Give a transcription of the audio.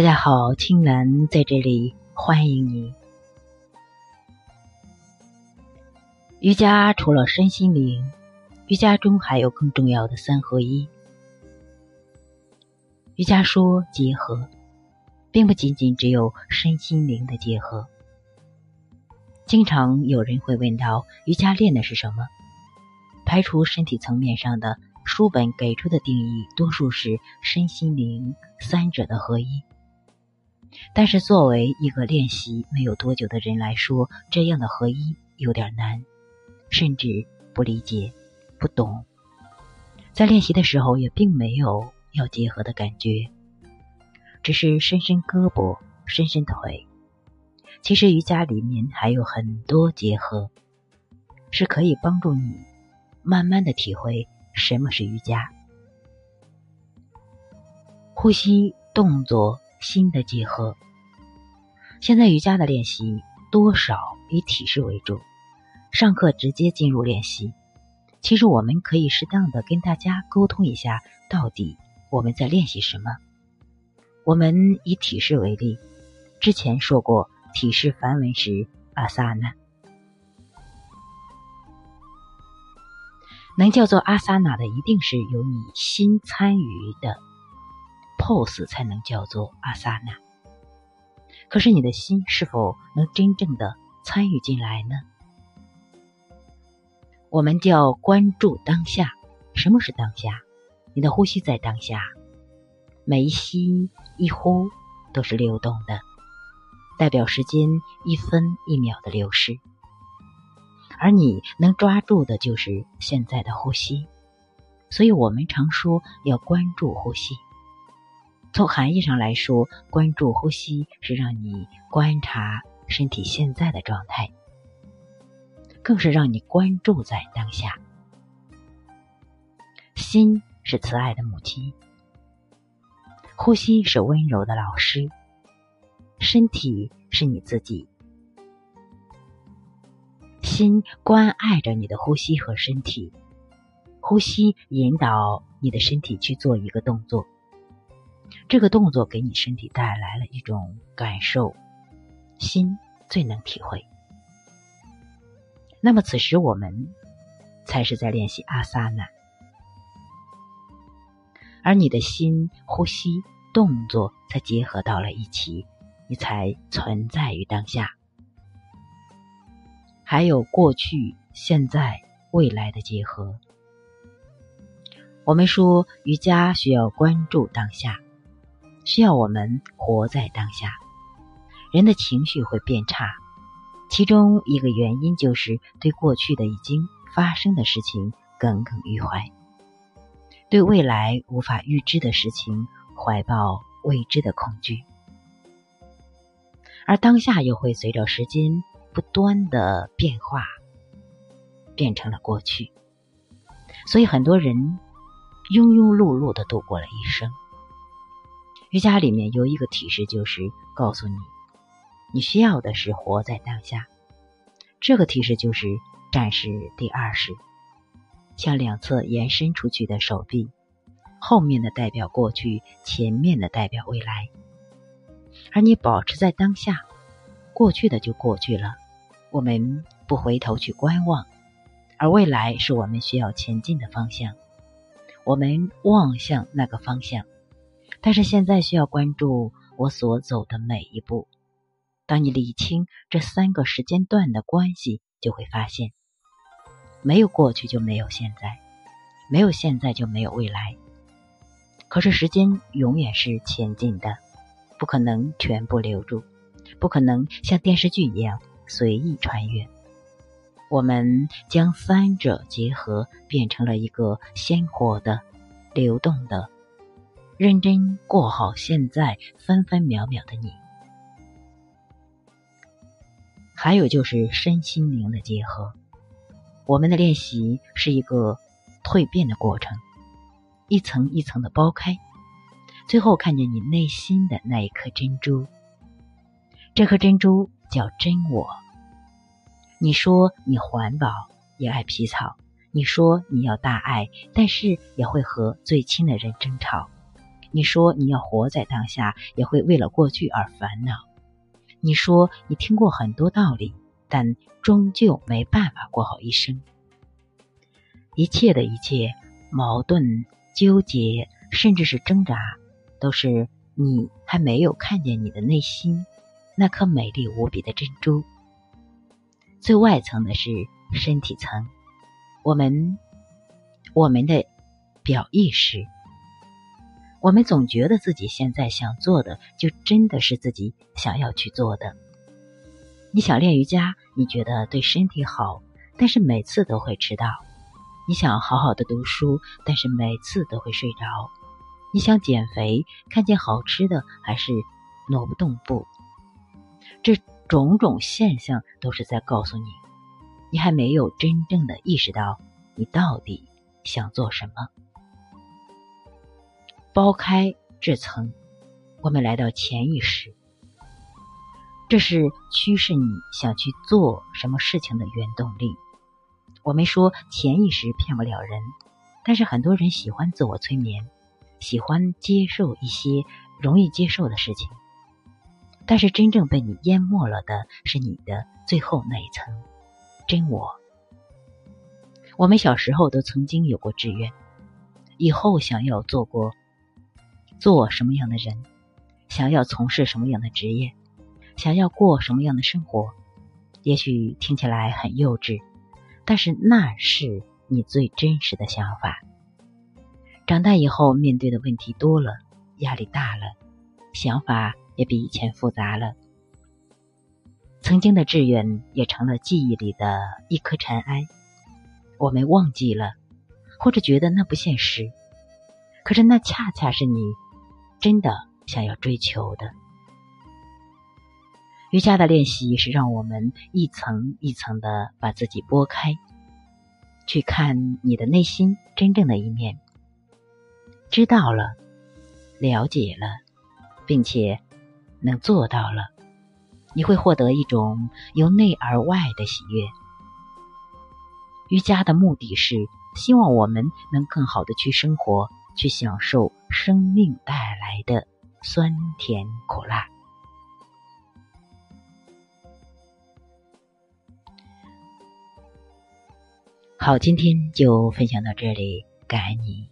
大家好，青兰在这里欢迎你。瑜伽除了身心灵，瑜伽中还有更重要的三合一。瑜伽说结合，并不仅仅只有身心灵的结合。经常有人会问到：瑜伽练的是什么？排除身体层面上的书本给出的定义，多数是身心灵三者的合一。但是，作为一个练习没有多久的人来说，这样的合一有点难，甚至不理解、不懂。在练习的时候，也并没有要结合的感觉，只是伸伸胳膊、伸伸腿。其实瑜伽里面还有很多结合，是可以帮助你慢慢的体会什么是瑜伽。呼吸、动作。新的结合。现在瑜伽的练习多少以体式为主，上课直接进入练习。其实我们可以适当的跟大家沟通一下，到底我们在练习什么。我们以体式为例，之前说过，体式梵文是阿萨那，能叫做阿萨那的，一定是有你心参与的。Pose 才能叫做阿萨那。可是你的心是否能真正的参与进来呢？我们叫关注当下。什么是当下？你的呼吸在当下，每一吸一呼都是流动的，代表时间一分一秒的流逝。而你能抓住的就是现在的呼吸。所以我们常说要关注呼吸。从含义上来说，关注呼吸是让你观察身体现在的状态，更是让你关注在当下。心是慈爱的母亲，呼吸是温柔的老师，身体是你自己。心关爱着你的呼吸和身体，呼吸引导你的身体去做一个动作。这个动作给你身体带来了一种感受，心最能体会。那么此时我们才是在练习阿萨那，而你的心、呼吸、动作才结合到了一起，你才存在于当下。还有过去、现在、未来的结合。我们说瑜伽需要关注当下。需要我们活在当下，人的情绪会变差，其中一个原因就是对过去的已经发生的事情耿耿于怀，对未来无法预知的事情怀抱未知的恐惧，而当下又会随着时间不断的变化，变成了过去，所以很多人庸庸碌碌的度过了一生。瑜伽里面有一个提示，就是告诉你，你需要的是活在当下。这个提示就是战士第二式，向两侧延伸出去的手臂，后面的代表过去，前面的代表未来。而你保持在当下，过去的就过去了，我们不回头去观望，而未来是我们需要前进的方向，我们望向那个方向。但是现在需要关注我所走的每一步。当你理清这三个时间段的关系，就会发现，没有过去就没有现在，没有现在就没有未来。可是时间永远是前进的，不可能全部留住，不可能像电视剧一样随意穿越。我们将三者结合，变成了一个鲜活的、流动的。认真过好现在分分秒秒的你，还有就是身心灵的结合。我们的练习是一个蜕变的过程，一层一层的剥开，最后看见你内心的那一颗珍珠。这颗珍珠叫真我。你说你环保也爱皮草，你说你要大爱，但是也会和最亲的人争吵。你说你要活在当下，也会为了过去而烦恼。你说你听过很多道理，但终究没办法过好一生。一切的一切矛盾、纠结，甚至是挣扎，都是你还没有看见你的内心那颗美丽无比的珍珠。最外层的是身体层，我们我们的表意识。我们总觉得自己现在想做的，就真的是自己想要去做的。你想练瑜伽，你觉得对身体好，但是每次都会迟到；你想好好的读书，但是每次都会睡着；你想减肥，看见好吃的还是挪不动步。这种种现象都是在告诉你，你还没有真正的意识到你到底想做什么。剥开这层，我们来到潜意识，这是驱使你想去做什么事情的原动力。我没说潜意识骗不了人，但是很多人喜欢自我催眠，喜欢接受一些容易接受的事情，但是真正被你淹没了的是你的最后那一层真我。我们小时候都曾经有过志愿，以后想要做过。做什么样的人，想要从事什么样的职业，想要过什么样的生活，也许听起来很幼稚，但是那是你最真实的想法。长大以后，面对的问题多了，压力大了，想法也比以前复杂了。曾经的志愿也成了记忆里的一颗尘埃，我们忘记了，或者觉得那不现实。可是那恰恰是你。真的想要追求的瑜伽的练习是让我们一层一层的把自己拨开，去看你的内心真正的一面。知道了，了解了，并且能做到了，你会获得一种由内而外的喜悦。瑜伽的目的是希望我们能更好的去生活。去享受生命带来的酸甜苦辣。好，今天就分享到这里，感恩你。